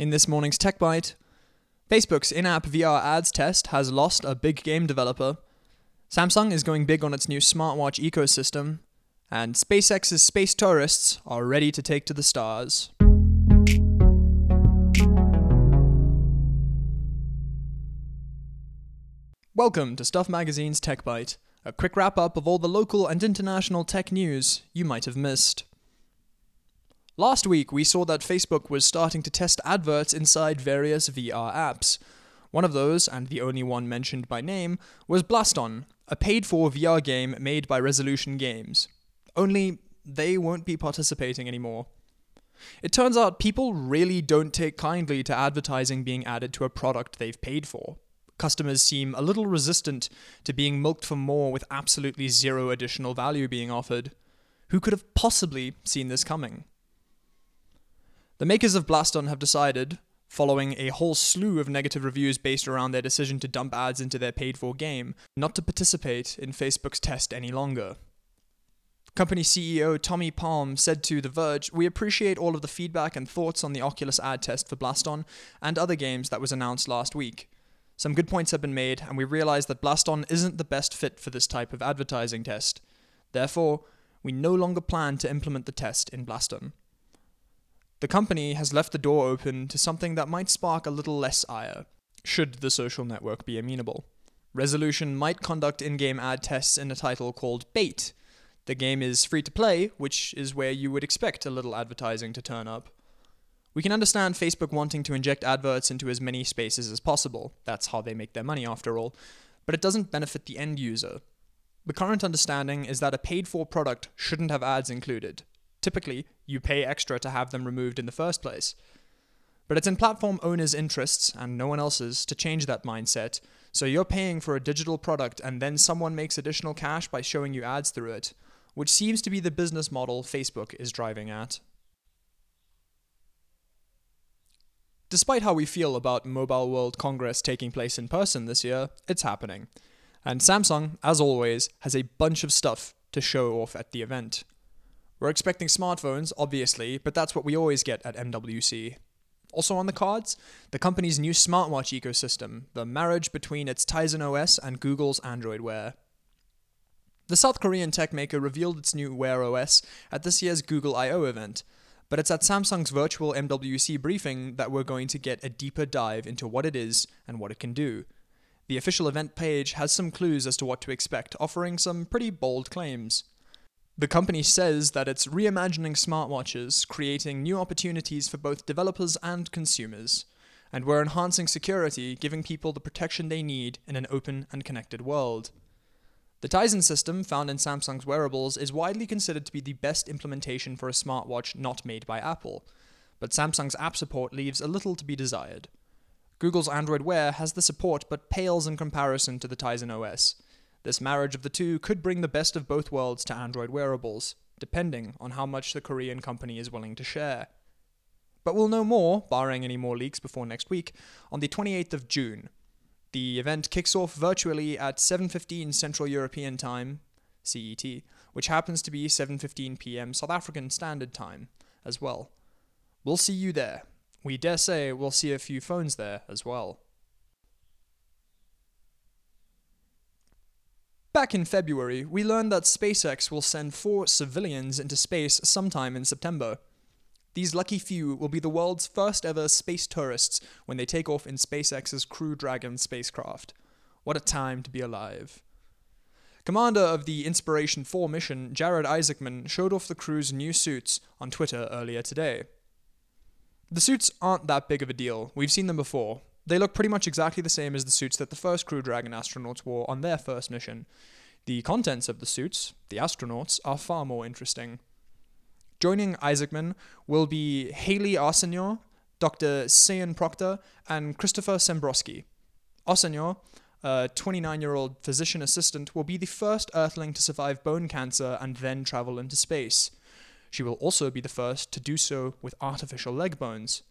In this morning's Tech Bite, Facebook's in app VR ads test has lost a big game developer, Samsung is going big on its new smartwatch ecosystem, and SpaceX's space tourists are ready to take to the stars. Welcome to Stuff Magazine's Tech Bite, a quick wrap up of all the local and international tech news you might have missed. Last week, we saw that Facebook was starting to test adverts inside various VR apps. One of those, and the only one mentioned by name, was Blaston, a paid for VR game made by Resolution Games. Only, they won't be participating anymore. It turns out people really don't take kindly to advertising being added to a product they've paid for. Customers seem a little resistant to being milked for more with absolutely zero additional value being offered. Who could have possibly seen this coming? The makers of Blaston have decided, following a whole slew of negative reviews based around their decision to dump ads into their paid for game, not to participate in Facebook's test any longer. Company CEO Tommy Palm said to The Verge, We appreciate all of the feedback and thoughts on the Oculus ad test for Blaston and other games that was announced last week. Some good points have been made, and we realize that Blaston isn't the best fit for this type of advertising test. Therefore, we no longer plan to implement the test in Blaston. The company has left the door open to something that might spark a little less ire, should the social network be amenable. Resolution might conduct in game ad tests in a title called Bait. The game is free to play, which is where you would expect a little advertising to turn up. We can understand Facebook wanting to inject adverts into as many spaces as possible. That's how they make their money, after all. But it doesn't benefit the end user. The current understanding is that a paid for product shouldn't have ads included. Typically, you pay extra to have them removed in the first place. But it's in platform owners' interests, and no one else's, to change that mindset. So you're paying for a digital product, and then someone makes additional cash by showing you ads through it, which seems to be the business model Facebook is driving at. Despite how we feel about Mobile World Congress taking place in person this year, it's happening. And Samsung, as always, has a bunch of stuff to show off at the event. We're expecting smartphones, obviously, but that's what we always get at MWC. Also on the cards, the company's new smartwatch ecosystem, the marriage between its Tizen OS and Google's Android Wear. The South Korean tech maker revealed its new Wear OS at this year's Google I.O. event, but it's at Samsung's virtual MWC briefing that we're going to get a deeper dive into what it is and what it can do. The official event page has some clues as to what to expect, offering some pretty bold claims. The company says that it's reimagining smartwatches, creating new opportunities for both developers and consumers. And we're enhancing security, giving people the protection they need in an open and connected world. The Tizen system, found in Samsung's wearables, is widely considered to be the best implementation for a smartwatch not made by Apple, but Samsung's app support leaves a little to be desired. Google's Android Wear has the support but pales in comparison to the Tizen OS, this marriage of the two could bring the best of both worlds to Android wearables, depending on how much the Korean company is willing to share. But we'll know more, barring any more leaks before next week, on the 28th of June. The event kicks off virtually at 7:15 Central European Time, CET, which happens to be 7:15 p.m. South African Standard Time as well. We'll see you there. We dare say we'll see a few phones there as well. Back in February, we learned that SpaceX will send four civilians into space sometime in September. These lucky few will be the world's first ever space tourists when they take off in SpaceX's Crew Dragon spacecraft. What a time to be alive. Commander of the Inspiration 4 mission, Jared Isaacman, showed off the crew's new suits on Twitter earlier today. The suits aren't that big of a deal, we've seen them before, they look pretty much exactly the same as the suits that the first Crew Dragon astronauts wore on their first mission. The contents of the suits, the astronauts, are far more interesting. Joining Isaacman will be Hayley Arceneaux, Dr. Sian Proctor, and Christopher Sembroski. Arceneaux, a 29 year old physician assistant, will be the first Earthling to survive bone cancer and then travel into space. She will also be the first to do so with artificial leg bones.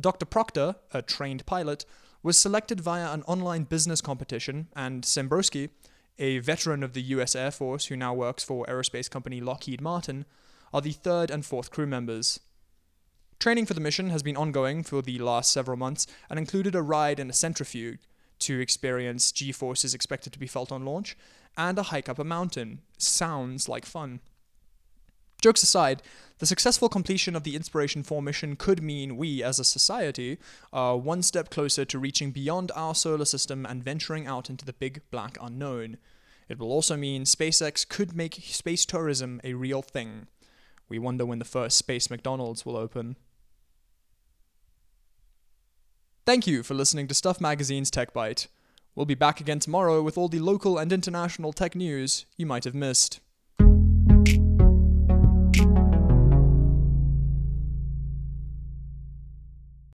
Dr. Proctor, a trained pilot, was selected via an online business competition, and Sembroski, a veteran of the US Air Force who now works for aerospace company Lockheed Martin, are the third and fourth crew members. Training for the mission has been ongoing for the last several months and included a ride in a centrifuge to experience G forces expected to be felt on launch, and a hike up a mountain. Sounds like fun. Jokes aside, the successful completion of the Inspiration 4 mission could mean we, as a society, are one step closer to reaching beyond our solar system and venturing out into the big black unknown. It will also mean SpaceX could make space tourism a real thing. We wonder when the first space McDonald's will open. Thank you for listening to Stuff Magazine's Tech Bite. We'll be back again tomorrow with all the local and international tech news you might have missed.